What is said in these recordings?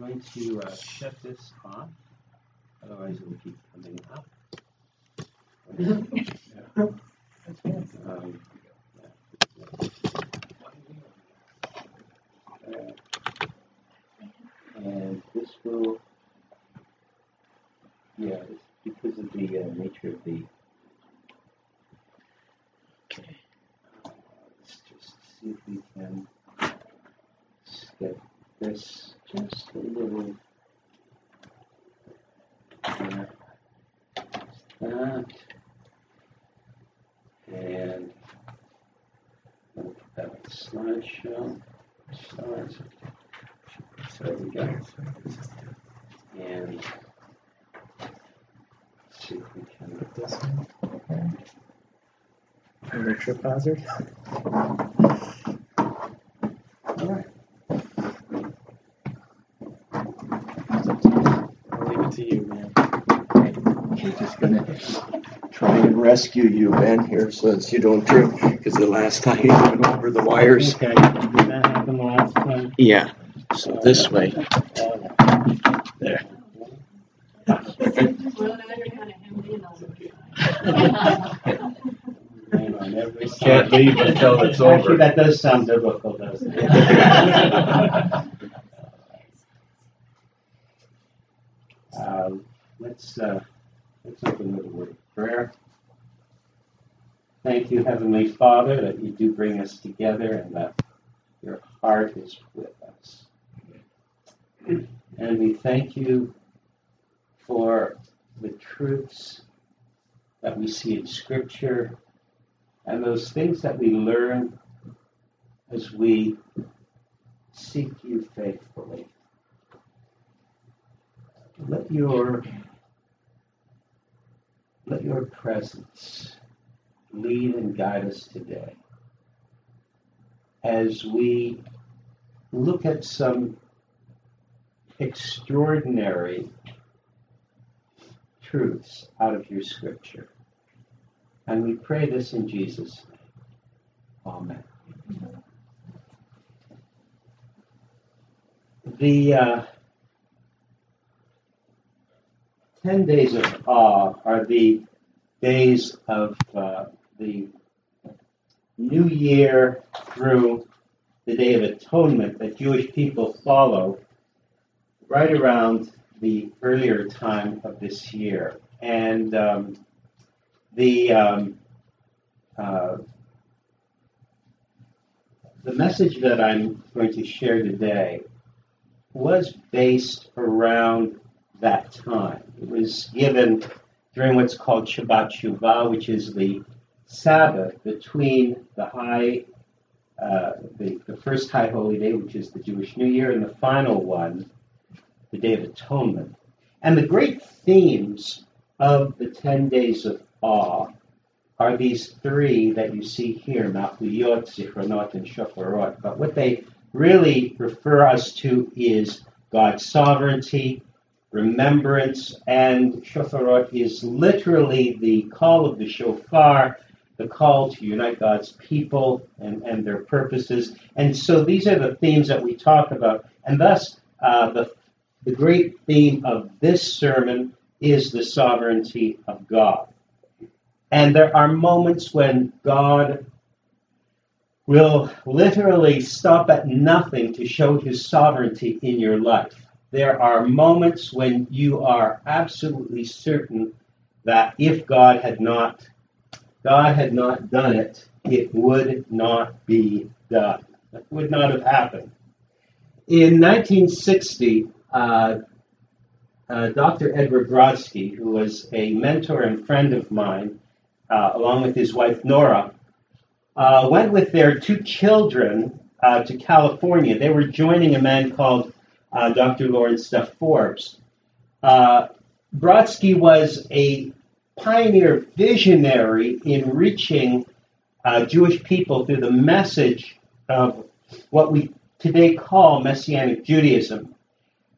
going to uh, shut this off, otherwise it will keep coming up. Um, And this will, yeah, it's because of the uh, nature of the. Okay. Uh, Let's just see if we can get this just a little. uh, That. And. We'll put that on slideshow. Start. There we go. And. See if we can. Put this one. Or trip hazard. All right. It's up to you. I'll leave it to you, man. We're just gonna try and rescue you, Ben, here, so that you don't trip, because the last time you went over the wires. Okay, did that happen last time? Yeah, so this way. There. Well, now you're kind of hemmed in all the time. Hang on, every Can't leave until it's over. Actually, that does sound biblical, doesn't it? Um, Let's, uh, let's open with a word of prayer. Thank you, Heavenly Father, that you do bring us together and that your heart is with us. And we thank you for the truths that we see in Scripture and those things that we learn as we seek you faithfully. Let your let your presence lead and guide us today as we look at some extraordinary truths out of your scripture. And we pray this in Jesus' name. Amen. The uh, 10 days of awe are the days of uh, the New Year through the Day of Atonement that Jewish people follow right around the earlier time of this year. And um, the um, uh, the message that I'm going to share today was based around that time. It was given during what's called Shabbat Shuvah, which is the Sabbath between the high, uh, the, the first high holy day, which is the Jewish New Year, and the final one, the Day of Atonement. And the great themes of the 10 days of awe are these three that you see here, Malchuyot, Zichronot, and Shofarot. But what they really refer us to is God's sovereignty, remembrance, and Shofarot is literally the call of the shofar, the call to unite God's people and, and their purposes. And so these are the themes that we talk about. And thus, uh, the, the great theme of this sermon is the sovereignty of God. And there are moments when God will literally stop at nothing to show his sovereignty in your life. There are moments when you are absolutely certain that if God had not God had not done it, it would not be done. It would not have happened. In 1960, uh, uh, Dr. Edward Brodsky, who was a mentor and friend of mine, uh, along with his wife Nora, uh, went with their two children uh, to California. They were joining a man called uh, Dr. Lawrence Duff Forbes. Uh, Brodsky was a pioneer visionary in reaching uh, Jewish people through the message of what we today call Messianic Judaism.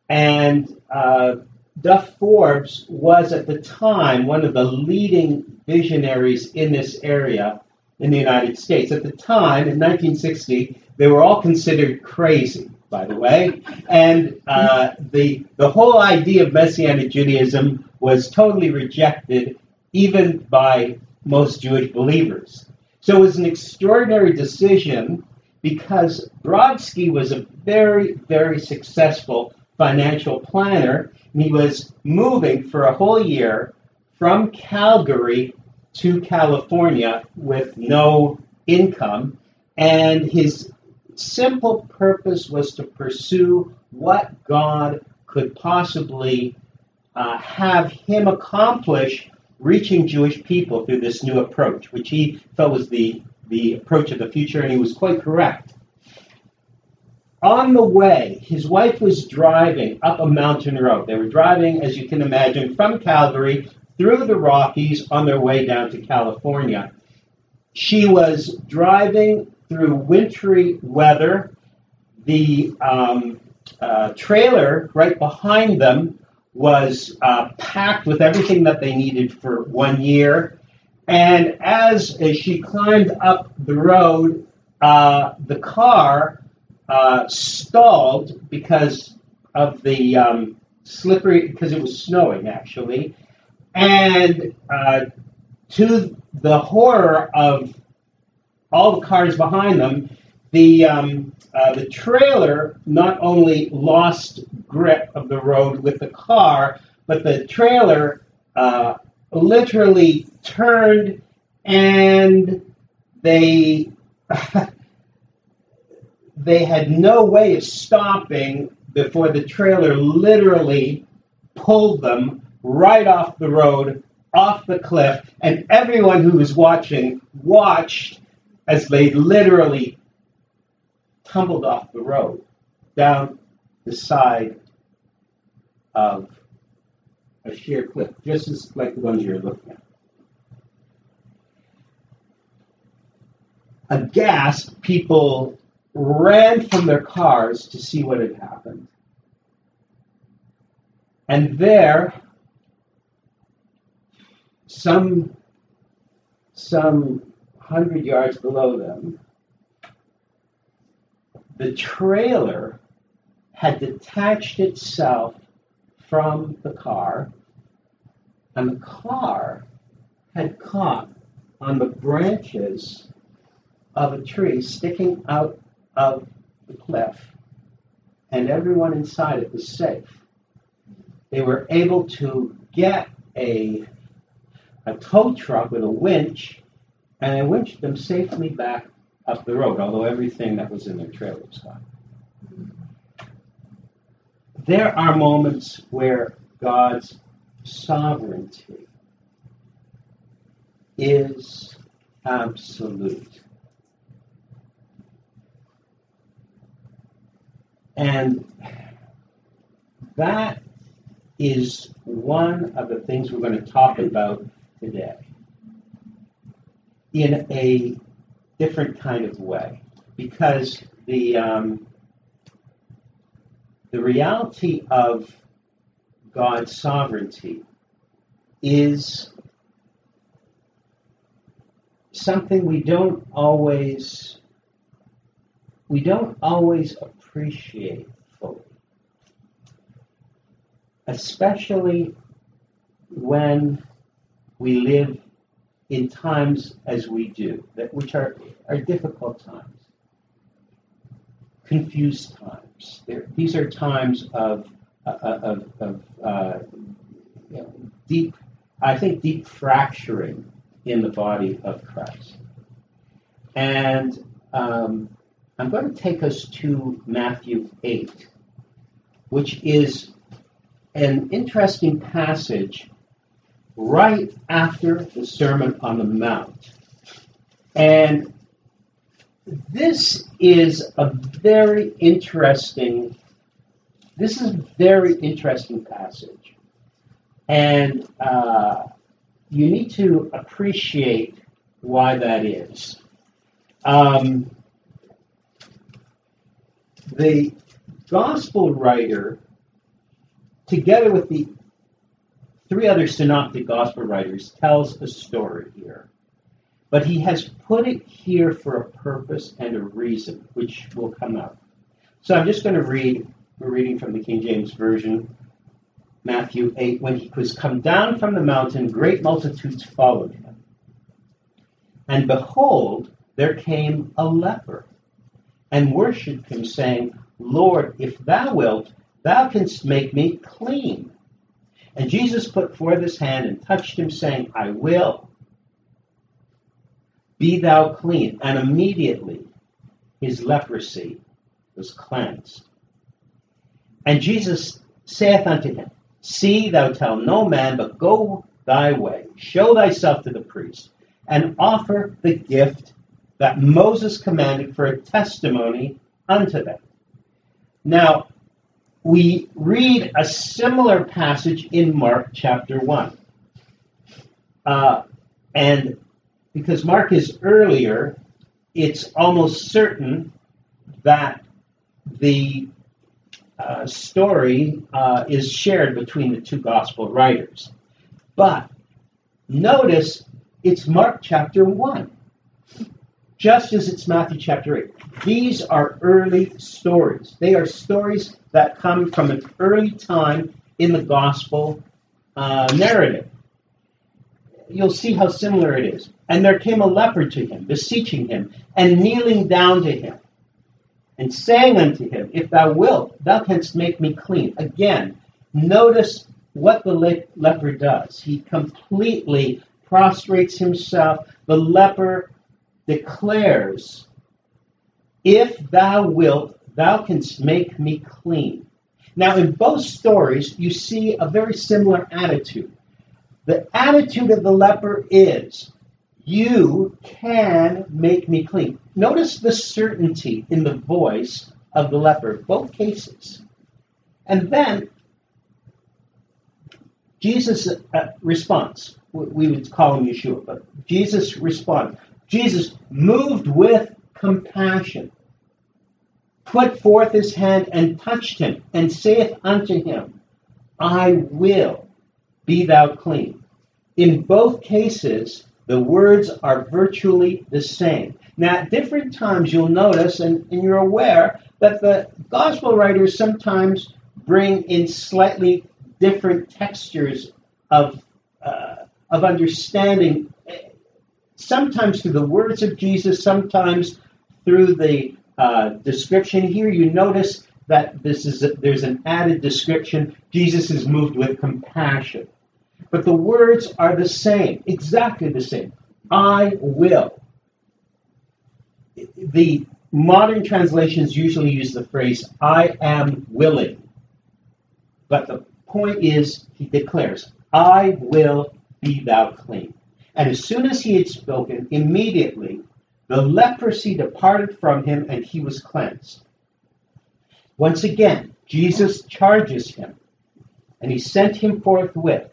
And uh, Duff Forbes was at the time one of the leading visionaries in this area in the United States. At the time, in 1960, they were all considered crazy. By the way. And uh, the, the whole idea of Messianic Judaism was totally rejected, even by most Jewish believers. So it was an extraordinary decision because Brodsky was a very, very successful financial planner. And he was moving for a whole year from Calgary to California with no income. And his simple purpose was to pursue what God could possibly uh, have him accomplish reaching Jewish people through this new approach, which he felt was the, the approach of the future, and he was quite correct. On the way, his wife was driving up a mountain road. They were driving, as you can imagine, from Calgary through the Rockies on their way down to California. She was driving through wintry weather. The um, uh, trailer right behind them was uh, packed with everything that they needed for one year. And as, as she climbed up the road, uh, the car uh, stalled because of the um, slippery, because it was snowing actually. And uh, to the horror of all the cars behind them, the um, uh, the trailer not only lost grip of the road with the car, but the trailer uh, literally turned and they they had no way of stopping before the trailer literally pulled them right off the road, off the cliff, and everyone who was watching watched as they literally tumbled off the road down the side of a sheer cliff, just as like the ones you're looking at. Aghast, people ran from their cars to see what had happened. And there, some some hundred yards below them, the trailer had detached itself from the car, and the car had caught on the branches of a tree sticking out of the cliff, and everyone inside it was safe. They were able to get a, a tow truck with a winch, and they winched them safely back up the road, although everything that was in their trailer was gone. There are moments where God's sovereignty is absolute. And that is one of the things we're going to talk about today in a different kind of way. Because the um, the reality of God's sovereignty is something we don't always we don't always appreciate fully. Especially when we live in times as we do, that which are, are difficult times, confused times. They're, these are times of, uh, of, of uh, you know, deep, I think, deep fracturing in the body of Christ. And um, I'm going to take us to Matthew 8, which is an interesting passage right after the Sermon on the Mount. And this is a very interesting this is a very interesting passage. And uh, you need to appreciate why that is. Um, the gospel writer, together with the three other synoptic gospel writers tells a story here. But he has put it here for a purpose and a reason, which will come up. So I'm just going to read, we're reading from the King James Version, Matthew 8. When he was come down from the mountain, great multitudes followed him. And behold, there came a leper and worshipped him, saying, Lord, if thou wilt, thou canst make me clean. And Jesus put forth his hand and touched him, saying, I will. Be thou clean. And immediately his leprosy was cleansed. And Jesus saith unto him, See, thou tell no man, but go thy way, show thyself to the priest, and offer the gift that Moses commanded for a testimony unto them. Now, we read a similar passage in Mark chapter 1. Uh, and because Mark is earlier, it's almost certain that the uh, story uh, is shared between the two gospel writers. But notice it's Mark chapter 1, just as it's Matthew chapter 8. These are early stories. They are stories that come from an early time in the gospel uh, narrative. You'll see how similar it is. And there came a leper to him, beseeching him, and kneeling down to him, and saying unto him, If thou wilt, thou canst make me clean. Again, notice what the le- leper does. He completely prostrates himself. The leper declares, If thou wilt, thou canst make me clean. Now, in both stories, you see a very similar attitude. The attitude of the leper is, You can make me clean. Notice the certainty in the voice of the leper, both cases. And then Jesus uh, responds. We would call him Yeshua, but Jesus responds. Jesus, moved with compassion, put forth his hand and touched him, and saith unto him, I will be thou clean. In both cases, the words are virtually the same. Now, at different times, you'll notice, and, and you're aware, that the gospel writers sometimes bring in slightly different textures of, uh, of understanding, sometimes through the words of Jesus, sometimes through the uh, description here. You notice that this is a, there's an added description. Jesus is moved with compassion. But the words are the same, exactly the same. I will. The modern translations usually use the phrase, I am willing. But the point is, he declares, I will be thou clean. And as soon as he had spoken, immediately the leprosy departed from him and he was cleansed. Once again, Jesus charges him, and he sent him forthwith,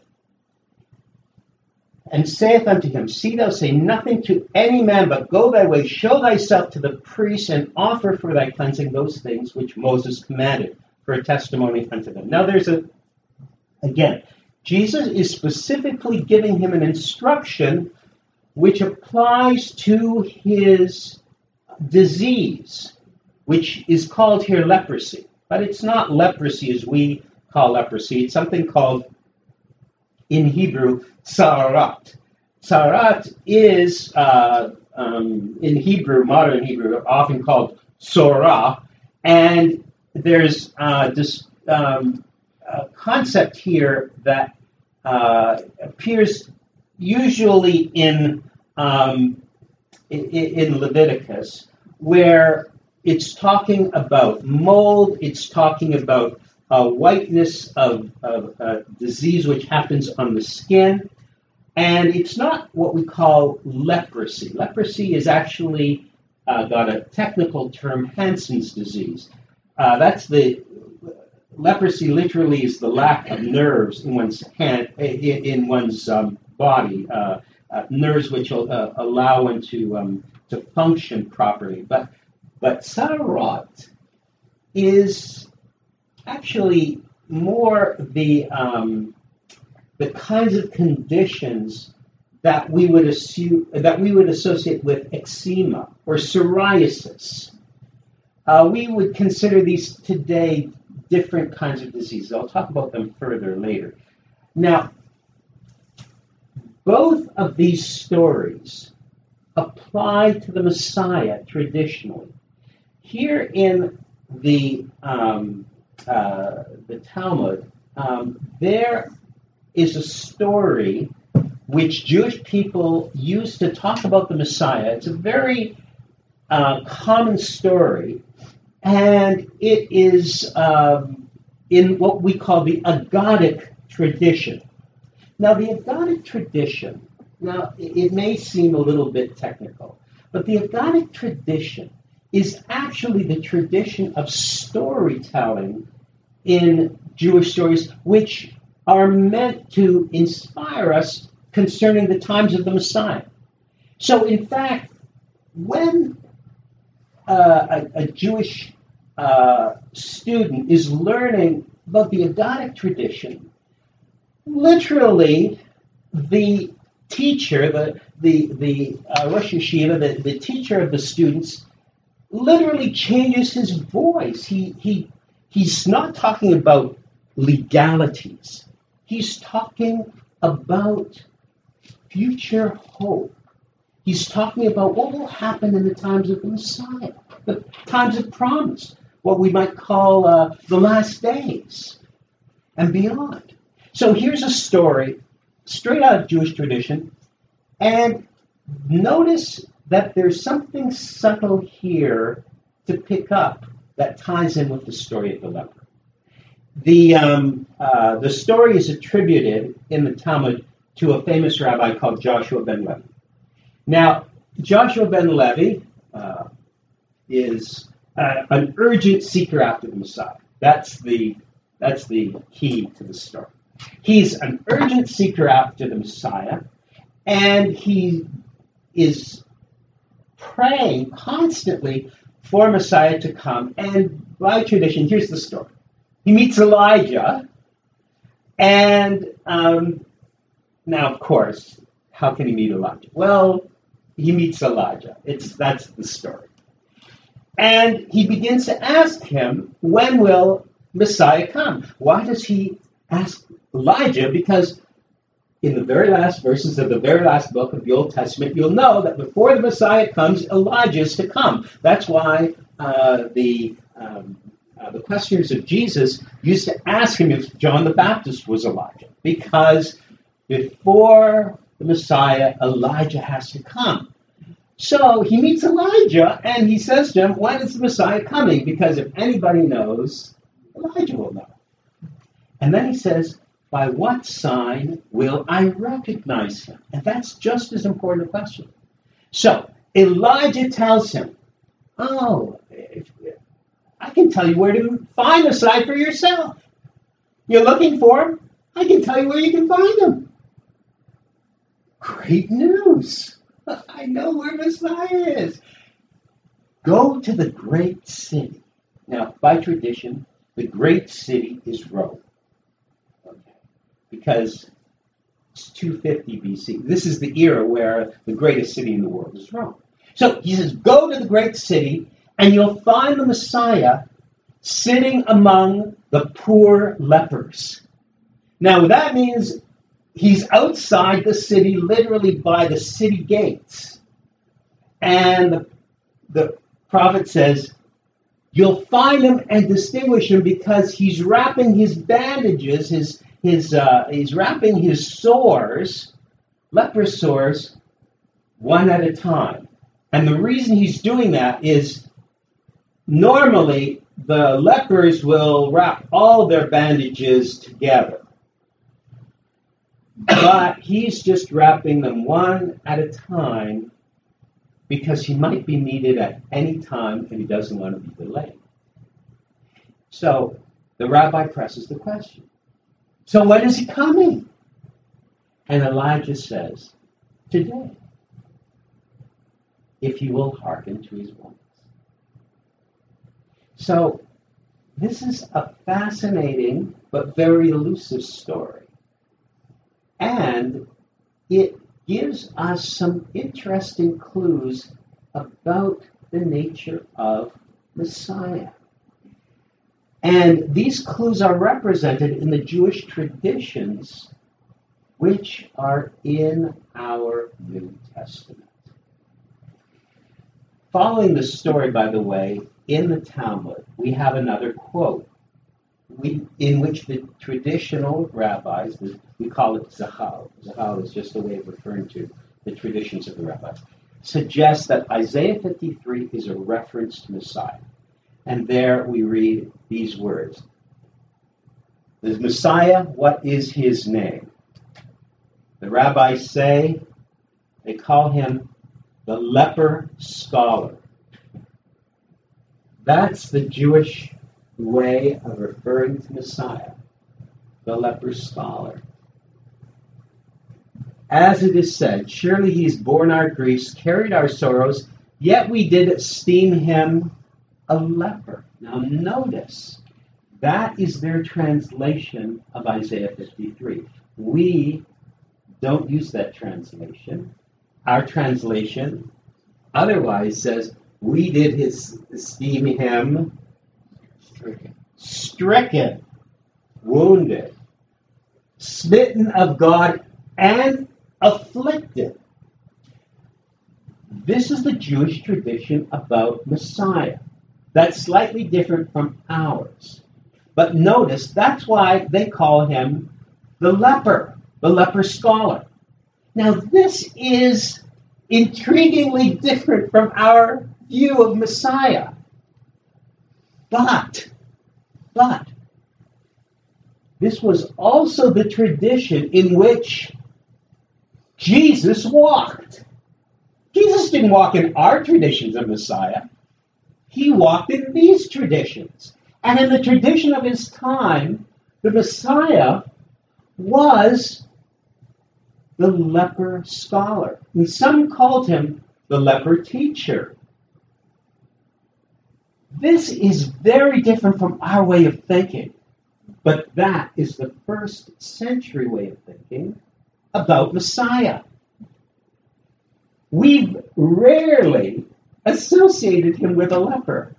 and saith unto him, See thou say nothing to any man, but go thy way, show thyself to the priest, and offer for thy cleansing those things which Moses commanded for a testimony unto them. Now there's a, again, Jesus is specifically giving him an instruction which applies to his disease, which is called here leprosy. But it's not leprosy as we call leprosy, it's something called in Hebrew tsarat. Tsarat is, uh, um, in Hebrew, modern Hebrew, often called sorah, and there's uh, this um, concept here that uh, appears usually in, um, in, in Leviticus, where it's talking about mold, it's talking about uh, whiteness of, of uh, disease which happens on the skin, and it's not what we call leprosy. Leprosy is actually uh, got a technical term, Hansen's disease. Uh, that's the leprosy literally is the lack of nerves in one's hand, in, one's um, body, uh, uh, nerves which will uh, allow one to um, to function properly. But but Sarot is actually more the um, the kinds of conditions that we would assume that we would associate with eczema or psoriasis. uh, we would consider these today different kinds of diseases. I'll talk about them further later. Now, both of these stories apply to the Messiah traditionally. Here in the um, uh, the Talmud, um, there is a story which Jewish people use to talk about the Messiah. It's a very uh, common story, and it is um, in what we call the Aggadic tradition. Now, the Aggadic tradition, now it may seem a little bit technical, but the Aggadic tradition is actually the tradition of storytelling in Jewish stories, which are meant to inspire us concerning the times of the Messiah. So, in fact, when uh, a, a Jewish uh, student is learning about the Aggadic tradition, literally the teacher, the the the uh, Rosh Yeshiva, the, the teacher of the students, literally changes his voice. He he he's not talking about legalities. He's talking about future hope. He's talking about what will happen in the times of the Messiah, the times of promise, what we might call uh, the last days and beyond. So here's a story straight out of Jewish tradition, and notice that there's something subtle here to pick up that ties in with the story of the leper. The, um, uh, the story is attributed in the Talmud to a famous rabbi called Joshua ben Levi. Now, Joshua ben Levi uh, is uh, an urgent seeker after the Messiah. That's the, that's the key to the story. He's an urgent seeker after the Messiah, and he is praying constantly for Messiah to come. And by tradition, here's the story. He meets Elijah, and um, now, of course, how can he meet Elijah? Well, he meets Elijah. It's that's the story. And he begins to ask him, when will Messiah come? Why does he ask Elijah? Because in the very last verses of the very last book of the Old Testament, you'll know that before the Messiah comes, Elijah is to come. That's why uh, the um, uh, the questioners of Jesus used to ask him if John the Baptist was Elijah, because before the Messiah, Elijah has to come. So he meets Elijah and he says to him, When is the Messiah coming? Because if anybody knows, Elijah will know. And then he says, By what sign will I recognize him? And that's just as important a question. So Elijah tells him, Oh, I can tell you where to find Messiah for yourself. You're looking for him? I can tell you where you can find him. Great news. I know where Messiah is. Go to the great city. Now, by tradition, the great city is Rome. Okay. Because it's 250 BC. This is the era where the greatest city in the world is Rome. So he says, Go to the great city, and you'll find the Messiah sitting among the poor lepers. Now, that means he's outside the city, literally by the city gates. And the, the prophet says, You'll find him and distinguish him because he's wrapping his bandages, his, his, uh, he's wrapping his sores, leper sores, one at a time. And the reason he's doing that is normally the lepers will wrap all their bandages together. But he's just wrapping them one at a time because he might be needed at any time and he doesn't want to be delayed. So the rabbi presses the question So when is he coming? And Elijah says, Today, if you will hearken to his voice. So this is a fascinating but very elusive story. And it gives us some interesting clues about the nature of Messiah. And these clues are represented in the Jewish traditions which are in our New Testament. Following the story, by the way, in the Talmud, we have another quote we, in which the traditional rabbis, we call it Chazal, Chazal is just a way of referring to the traditions of the rabbis, suggests that Isaiah 53 is a reference to Messiah. And there we read these words The Messiah, what is his name? The rabbis say they call him the leper scholar. That's the Jewish way of referring to Messiah, the leper scholar. As it is said, surely he's borne our griefs, carried our sorrows, yet we did esteem him a leper. Now notice, that is their translation of Isaiah 53. We don't use that translation. Our translation otherwise says, we did his, esteem him stricken, wounded, smitten of God, and afflicted. This is the Jewish tradition about Messiah. That's slightly different from ours. But notice that's why they call him the leper, the leper scholar. Now, this is intriguingly different from our view of Messiah. But, but, this was also the tradition in which Jesus walked. Jesus didn't walk in our traditions of Messiah. He walked in these traditions. And in the tradition of his time, the Messiah was the leper scholar. And some called him the leper teacher. This is very different from our way of thinking, but that is the first century way of thinking about Messiah. We've rarely associated him with a leper.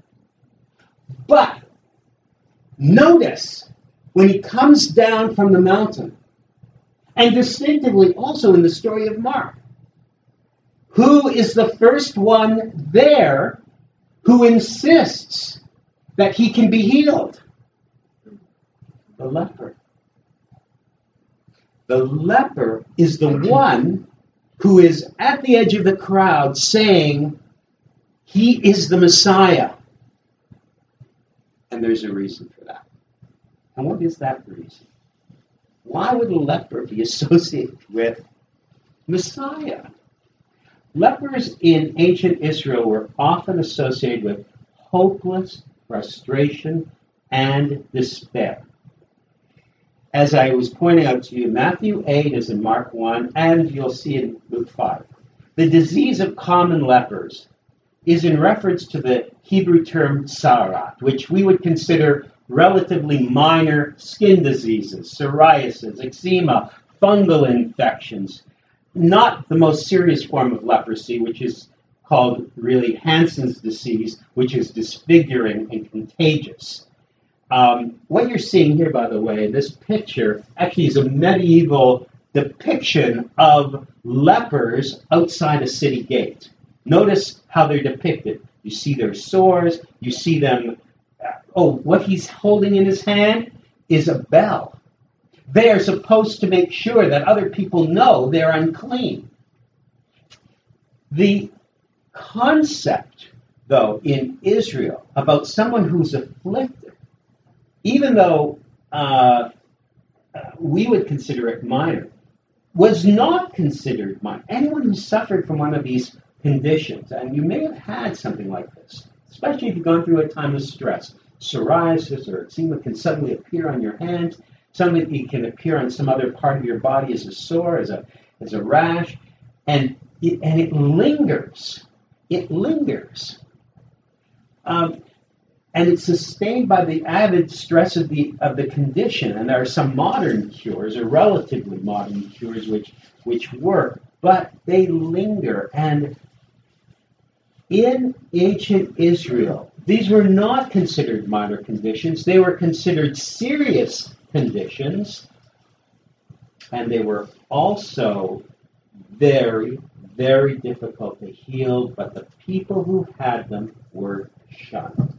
But notice when he comes down from the mountain, and distinctively also in the story of Mark, who is the first one there who insists that he can be healed? The leper. The leper is the one who is at the edge of the crowd saying, He is the Messiah. And there's a reason for that. And what is that reason? Why would a leper be associated with Messiah? Lepers in ancient Israel were often associated with hopeless frustration and despair. As I was pointing out to you, Matthew 8 is in Mark 1, and you'll see in Luke 5. The disease of common lepers is in reference to the Hebrew term tza'arat, which we would consider relatively minor skin diseases, psoriasis, eczema, fungal infections, not the most serious form of leprosy, which is called really Hansen's disease, which is disfiguring and contagious. Um, what you're seeing here, by the way, this picture actually is a medieval depiction of lepers outside a city gate. Notice how they're depicted. You see their sores, you see them. Oh, what he's holding in his hand is a bell. They are supposed to make sure that other people know they're unclean. The concept, though, in Israel about someone who's afflicted, even though uh, we would consider it minor, was not considered minor. Anyone who suffered from one of these conditions, and you may have had something like this, especially if you've gone through a time of stress, psoriasis or eczema can suddenly appear on your hands Something it can appear on some other part of your body as a sore, as a as a rash, and it, and it lingers. It lingers. Um, and it's sustained by the added stress of the of the condition. And there are some modern cures, or relatively modern cures, which which work, but they linger. And in ancient Israel, these were not considered minor conditions, they were considered serious conditions, and they were also very, very difficult to heal, but the people who had them were shunned.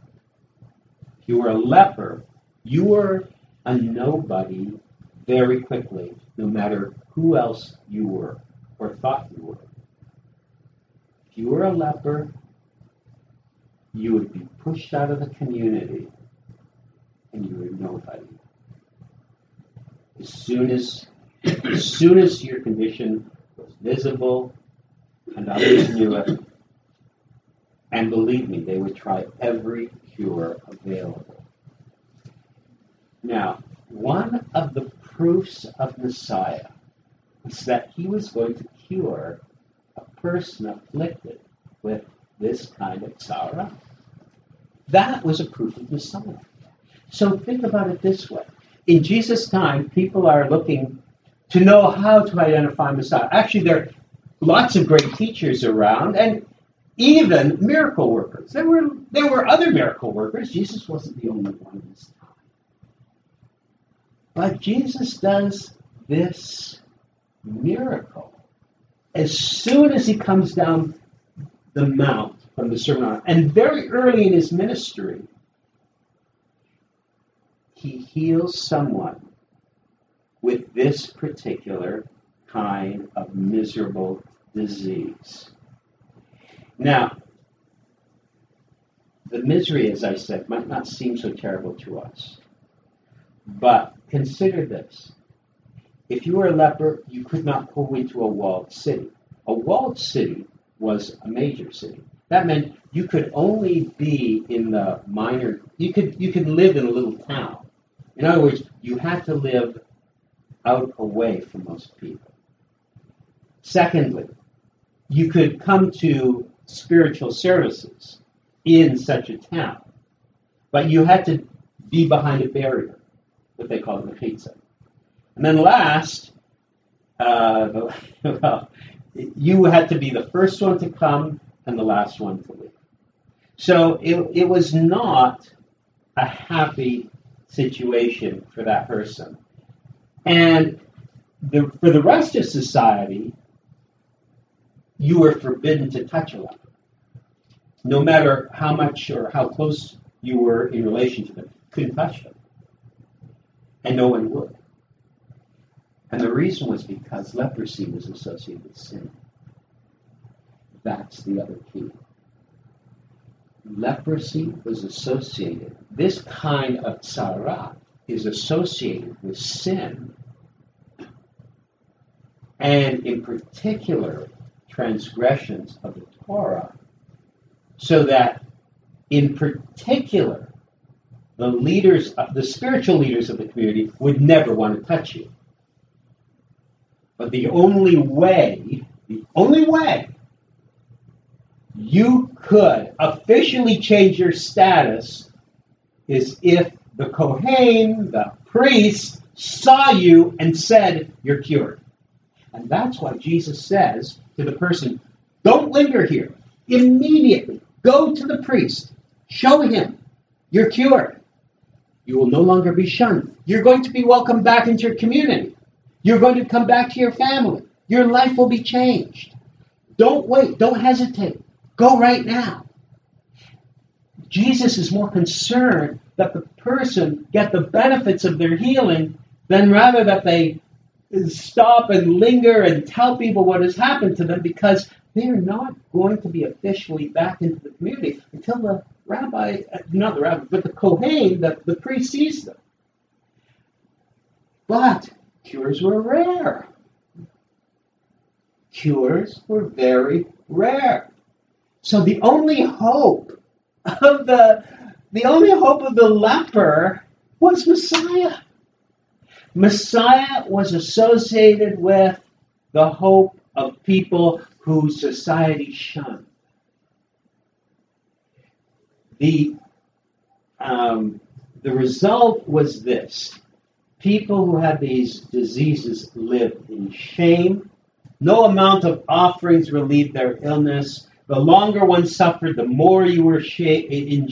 If you were a leper, you were a nobody very quickly, no matter who else you were or thought you were. If you were a leper, you would be pushed out of the community and you were nobody. As soon as as soon as your condition was visible and others knew it, and believe me, they would try every cure available. Now, one of the proofs of Messiah is that he was going to cure a person afflicted with this kind of sorrow. That was a proof of Messiah. So think about it this way. In Jesus' time, people are looking to know how to identify Messiah. Actually, there are lots of great teachers around, and even miracle workers. There were there were other miracle workers. Jesus wasn't the only one in his time. But Jesus does this miracle as soon as he comes down the mount from the Sermon on and very early in his ministry, he heals someone with this particular kind of miserable disease. Now, the misery, as I said, might not seem so terrible to us. But consider this. If you were a leper, you could not go into a walled city. A walled city was a major city. That meant you could only be in the minor you could you could live in a little town. In other words, you had to live out away from most people. Secondly, you could come to spiritual services in such a town, but you had to be behind a barrier, what they call the mechitza. And then last, uh, well, you had to be the first one to come and the last one to leave. So it, it was not a happy situation for that person. And the, for the rest of society, you were forbidden to touch a leper. No matter how much or how close you were in relation to them, couldn't touch them. And no one would. And the reason was because leprosy was associated with sin. That's the other key. Leprosy was associated, this kind of tzara is associated with sin, and in particular, transgressions of the Torah, so that in particular, the leaders, the spiritual leaders of the community would never want to touch you. But the only way, the only way you could officially change your status is if the Kohen, the priest, saw you and said, You're cured. And that's why Jesus says to the person, Don't linger here. Immediately go to the priest. Show him you're cured. You will no longer be shunned. You're going to be welcomed back into your community. You're going to come back to your family. Your life will be changed. Don't wait. Don't hesitate. Go right now. Jesus is more concerned that the person get the benefits of their healing than rather that they stop and linger and tell people what has happened to them because they're not going to be officially back into the community until the rabbi, not the rabbi, but the Kohen, the, the priest sees them. But cures were rare. Cures were very rare. So the only hope of the the only hope of the leper was Messiah. Messiah was associated with the hope of people who society shunned. The, um, the result was this people who had these diseases lived in shame. No amount of offerings relieved their illness. The longer one suffered, the more you were shunned,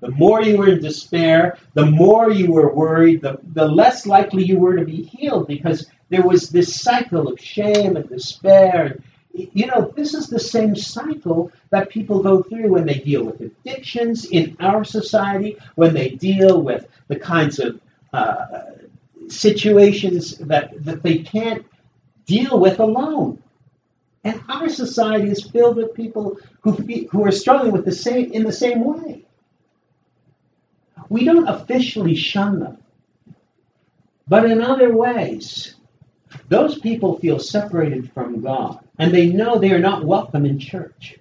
the more you were in despair, the more you were worried, the, the less likely you were to be healed because there was this cycle of shame and despair. You know, this is the same cycle that people go through when they deal with addictions in our society, when they deal with the kinds of uh, situations that, that they can't deal with alone. And our society is filled with people who, who are struggling with the same in the same way. We don't officially shun them, but in other ways, those people feel separated from God, and they know they are not welcome in church.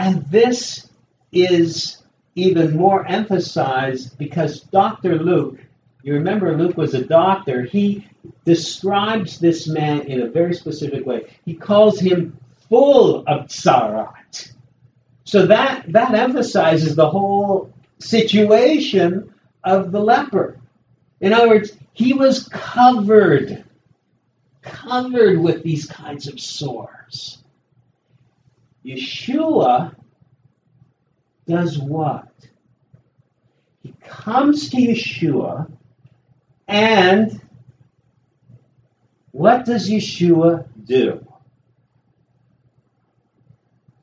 And this is even more emphasized because Dr. Luke, you remember Luke was a doctor, he describes this man in a very specific way. He calls him full of tsarat. So that, that emphasizes the whole situation of the leper. In other words, he was covered, covered with these kinds of sores. Yeshua does what? He comes to Yeshua, and what does Yeshua do?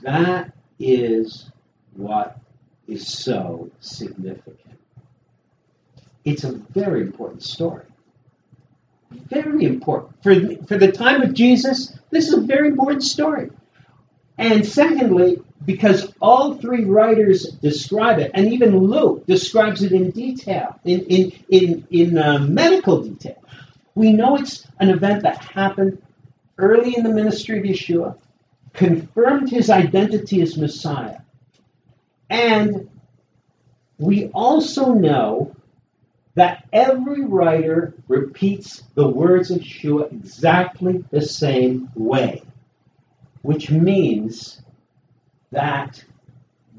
That is what is so significant. It's a very important story. Very important. For, for the time of Jesus, this is a very important story. And secondly, because all three writers describe it, and even Luke describes it in detail, in, in, in, in uh, medical detail. We know it's an event that happened early in the ministry of Yeshua, confirmed his identity as Messiah, and we also know that every writer repeats the words of Yeshua exactly the same way which means that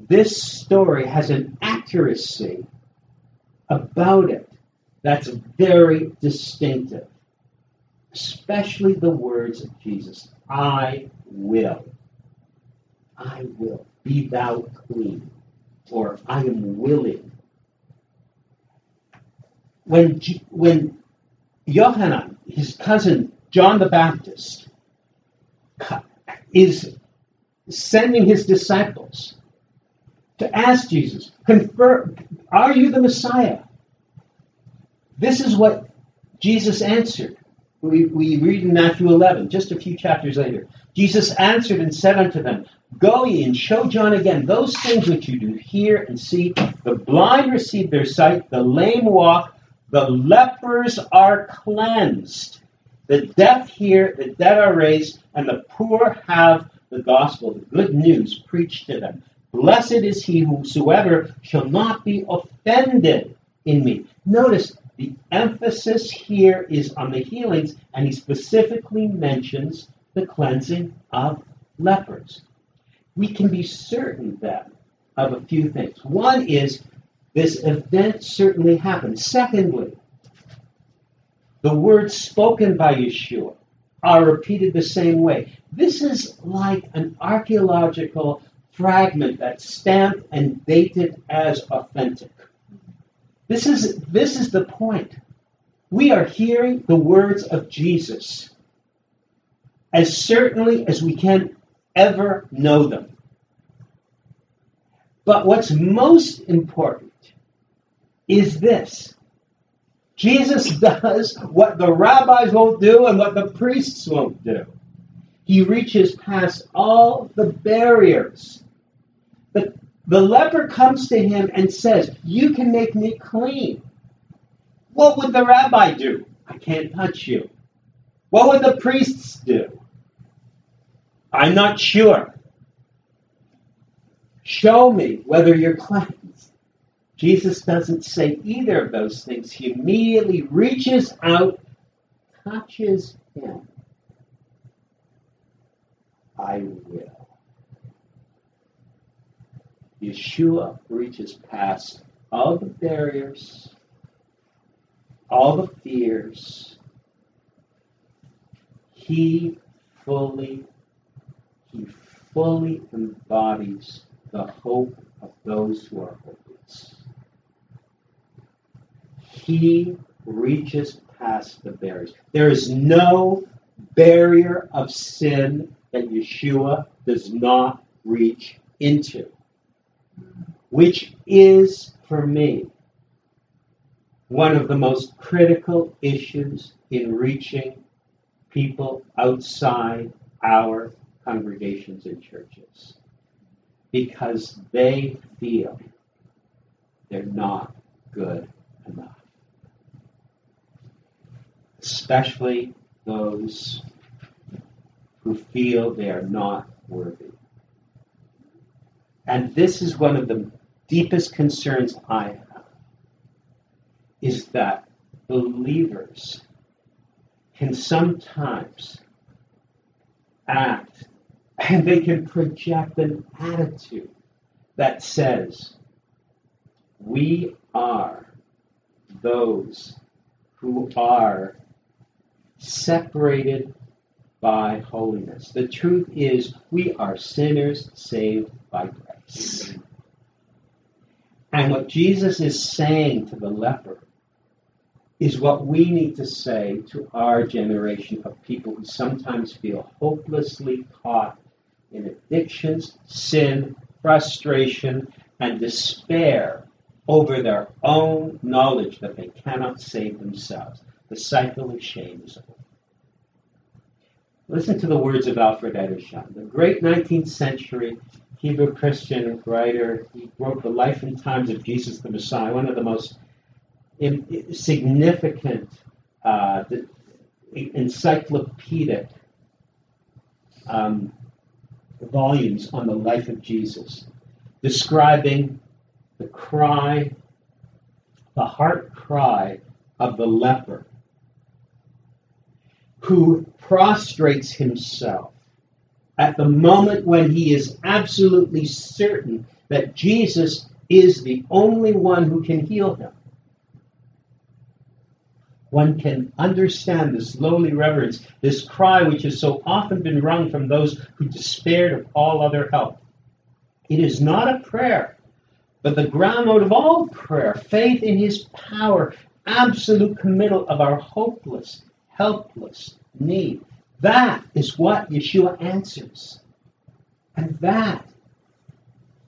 this story has an accuracy about it that's very distinctive, especially the words of Jesus I will. I will. Be thou clean. Or I am willing. When, when Yohanan, his cousin John the Baptist, is sending his disciples to ask Jesus, confirm, are you the Messiah? This is what Jesus answered. We, we read in Matthew 11, just a few chapters later. Jesus answered and said unto them, Go ye and show John again those things which you do hear and see. The blind receive their sight, the lame walk, the lepers are cleansed, the deaf hear, the dead are raised, and the poor have the gospel, the good news preached to them. Blessed is he whosoever shall not be offended in me. Notice the emphasis here is on the healings, and he specifically mentions the cleansing of lepers. We can be certain then of a few things. One is this event certainly happened. Secondly, the words spoken by Yeshua are repeated the same way. This is like an archaeological fragment that's stamped and dated as authentic. This is, this is the point. We are hearing the words of Jesus as certainly as we can ever know them. But what's most important is this Jesus does what the rabbis won't do and what the priests won't do. He reaches past all the barriers. The, the leper comes to him and says, You can make me clean. What would the rabbi do? I can't touch you. What would the priests do? I'm not sure. Show me whether you're cleansed. Jesus doesn't say either of those things. He immediately reaches out, touches him. I will. Yeshua reaches past all the barriers, all the fears. He fully, he fully embodies the hope of those who are hopeless. He reaches past the barriers. There is no barrier of sin that Yeshua does not reach into, which is, for me, one of the most critical issues in reaching people outside our congregations and churches because they feel they're not good enough. Especially those who feel they are not worthy. And this is one of the deepest concerns I have is that believers can sometimes act and they can project an attitude that says, We are those who are separated by holiness. The truth is, we are sinners saved by grace. And what Jesus is saying to the leper is what we need to say to our generation of people who sometimes feel hopelessly caught in addictions, sin, frustration, and despair over their own knowledge that they cannot save themselves. The cycle of shame is over. Listen to the words of Alfred Edersheim, the great 19th century Hebrew Christian writer. He wrote The Life and Times of Jesus the Messiah, one of the most significant uh, encyclopedic um, volumes on the life of Jesus, describing the cry, the heart cry of the leper who prostrates himself at the moment when he is absolutely certain that Jesus is the only one who can heal him one can understand this lowly reverence, this cry which has so often been wrung from those who despaired of all other help. It is not a prayer, but the ground note of all prayer, faith in his power, absolute committal of our hopeless, helpless need. That is what Yeshua answers. And that,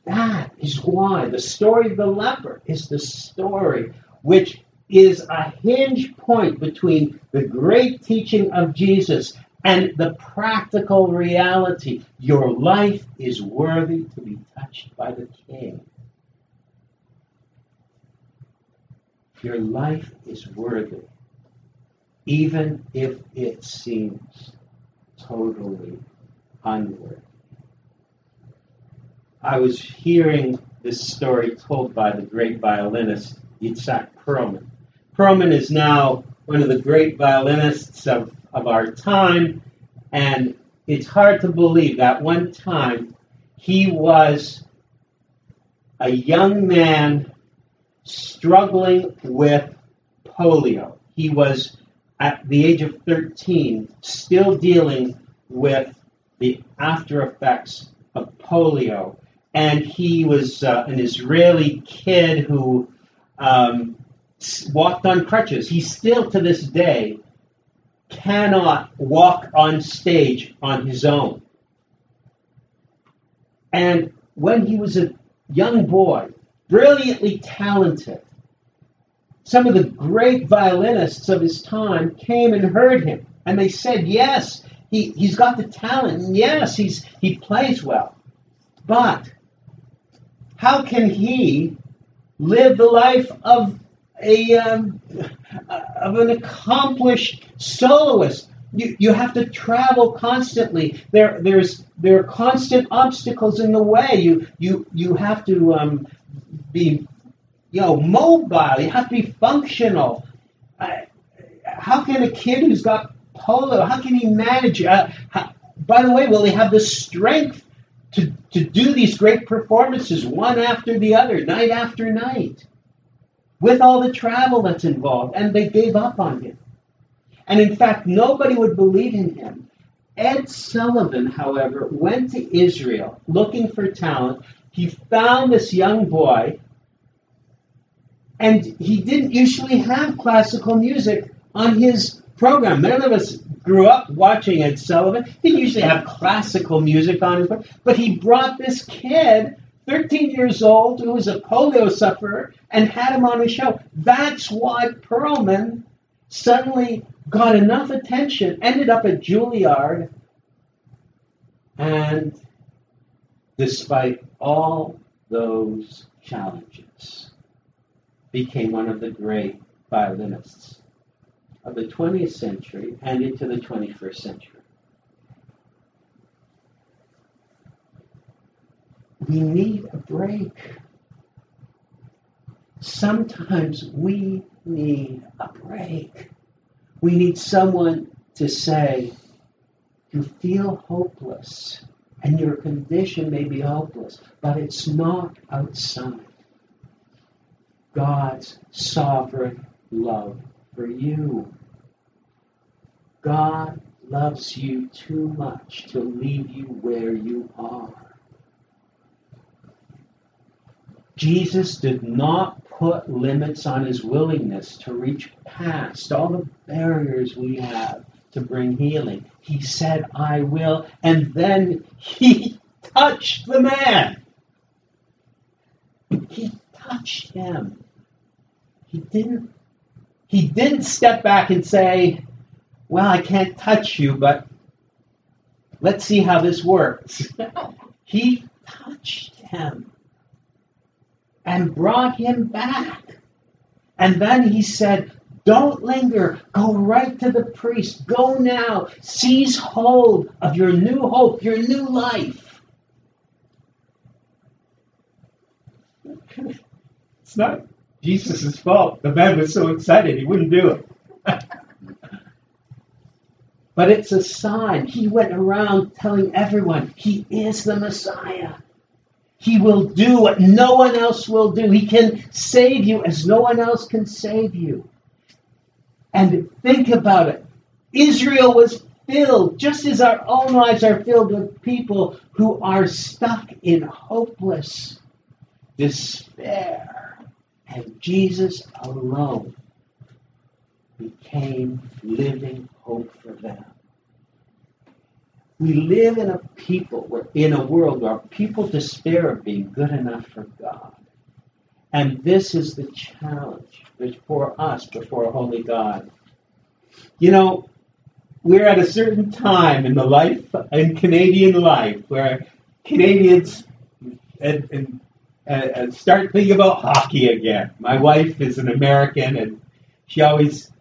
that is why the story of the leper is the story which is a hinge point between the great teaching of Jesus and the practical reality. Your life is worthy to be touched by the King. Your life is worthy, even if it seems totally unworthy. I was hearing this story told by the great violinist Itzhak Perlman. Perlman is now one of the great violinists of, of our time, and it's hard to believe that one time he was a young man struggling with polio. He was at the age of 13 still dealing with the after effects of polio. And he was uh, an Israeli kid who um, walked on crutches. He still, to this day, cannot walk on stage on his own. And when he was a young boy, brilliantly talented, some of the great violinists of his time came and heard him. And they said, yes, he, he's got the talent. And yes, he's, he plays well. But how can he live the life of a um, of an accomplished soloist. You, you have to travel constantly. There there's there are constant obstacles in the way. You you you have to um, be you know mobile. You have to be functional. How can a kid who's got polio? How can he manage? Uh, how, by the way, will he have the strength to to do these great performances one after the other, night after night? with all the travel that's involved, and they gave up on him. And in fact, nobody would believe in him. Ed Sullivan, however, went to Israel looking for talent. He found this young boy, and he didn't usually have classical music on his program. None of us grew up watching Ed Sullivan. He didn't usually have classical music on his program, but he brought this kid 13 years old who was a polio sufferer and had him on his show. That's why Perlman suddenly got enough attention, ended up at Juilliard, and despite all those challenges, became one of the great violinists of the 20th century and into the 21st century. We need a break. Sometimes we need a break. We need someone to say, You feel hopeless, and your condition may be hopeless, but it's not outside God's sovereign love for you. God loves you too much to leave you where you are. Jesus did not put limits on his willingness to reach past all the barriers we have to bring healing. He said, I will, and then he touched the man. He touched him. He didn't he didn't step back and say, Well, I can't touch you, but let's see how this works. he touched him and brought him back. And then he said, Don't linger. Go right to the priest. Go now. Seize hold of your new hope, your new life. It's not Jesus' fault. The man was so excited he wouldn't do it. but it's a sign. He went around telling everyone he is the Messiah. He will do what no one else will do. He can save you as no one else can save you. And think about it. Israel was filled, just as our own lives are filled with people who are stuck in hopeless despair. And Jesus alone became living hope for them. We live in a people, in a world where people despair of being good enough for God. And this is the challenge for us before a holy God. You know, we're at a certain time in the life, in Canadian life, where Canadians and, and, start thinking about hockey again. My wife is an American, and she always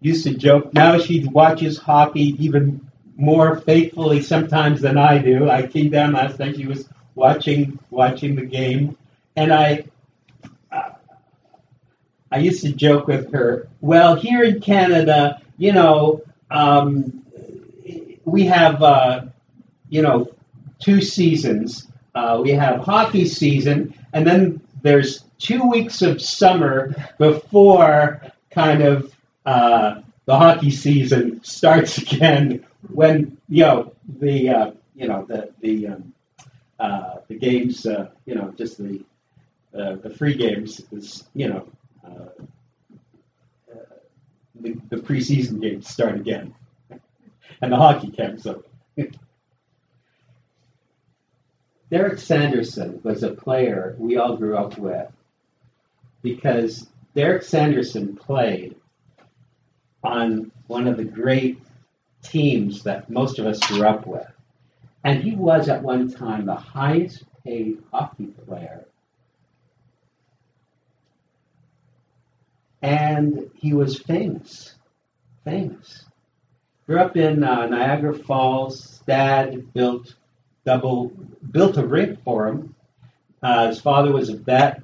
used to joke. Now she watches hockey even more faithfully sometimes than I do. I came down last night. She was watching watching the game, and I uh, I used to joke with her. Well, here in Canada, you know, um, we have uh, you know two seasons. Uh, we have hockey season, and then there's two weeks of summer before kind of uh, the hockey season starts again when you know the uh, you know the the um, uh, the games uh, you know just the uh, the free games is you know uh, the, the preseason games start again and the hockey camps up. Derek Sanderson was a player we all grew up with because Derek Sanderson played on one of the great teams that most of us grew up with. And he was at one time the highest paid hockey player. And he was famous. Famous. Grew up in uh, Niagara Falls. Dad built double built a rink for him. Uh, his father was a vet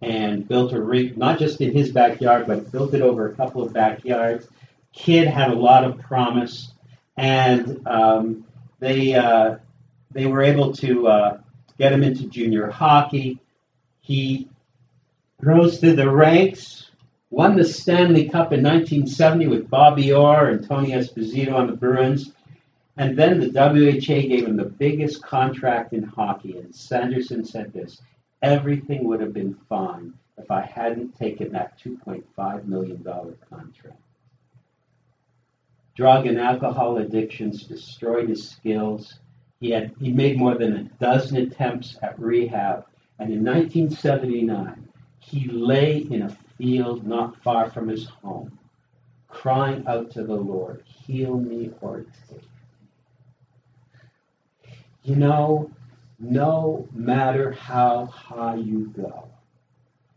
and built a rink not just in his backyard, but built it over a couple of backyards. Kid had a lot of promise and um, they uh, they were able to uh, get him into junior hockey. He rose through the ranks, won the Stanley Cup in 1970 with Bobby Orr and Tony Esposito on the Bruins, And then the WHA gave him the biggest contract in hockey, and Sanderson said this everything would have been fine if I hadn't taken that $2.5 million contract. Drug and alcohol addictions destroyed his skills. He had he made more than a dozen attempts at rehab, and in 1979 he lay in a field not far from his home, crying out to the Lord, "Heal me or take." Me." You know, no matter how high you go,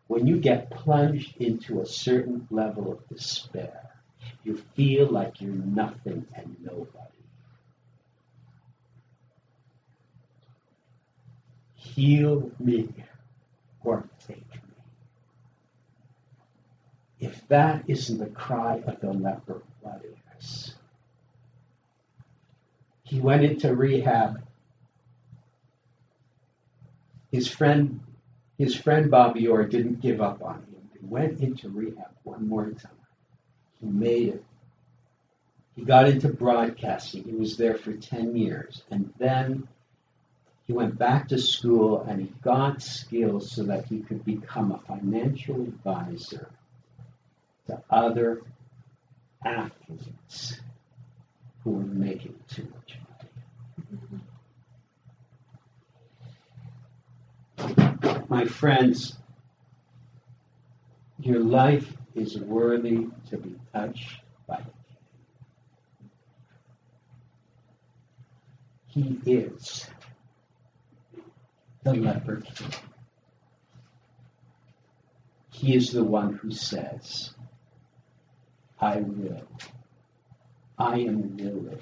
when you get plunged into a certain level of despair, you feel like you're nothing and nobody. Heal me or take me. If that isn't the cry of the leper, what is? He went into rehab. His friend, his friend Bobby Orr didn't give up on him. He went into rehab one more time. He made it. He got into broadcasting. He was there for 10 years. And then he went back to school and he got skills so that he could become a financial advisor to other athletes who were making too much money. Mm-hmm. My friends, your life is worthy to be touched by the King. He is the leper king. He is the one who says, I will. I am willing.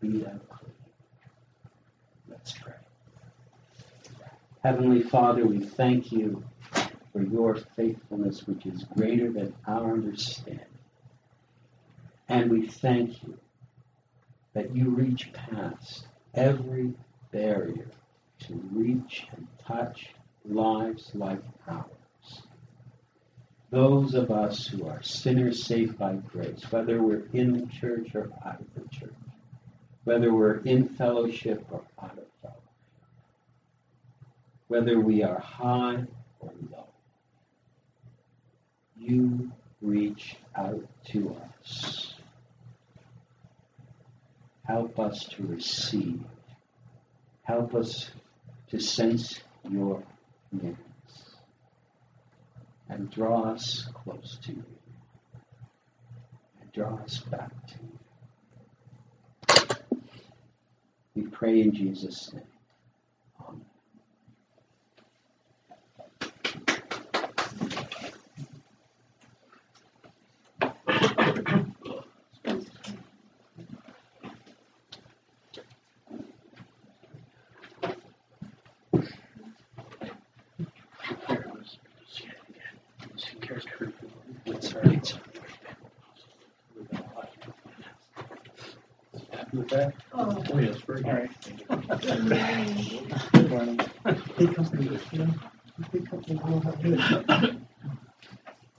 Be thou. Let's pray. Heavenly Father, we thank you for your faithfulness, which is greater than our understanding. And we thank you that you reach past every barrier to reach and touch lives like ours. Those of us who are sinners saved by grace, whether we're in the church or out of the church, whether we're in fellowship or out of whether we are high or low, you reach out to us. Help us to receive. Help us to sense your nearness. And draw us close to you. And draw us back to you. We pray in Jesus' name. do that.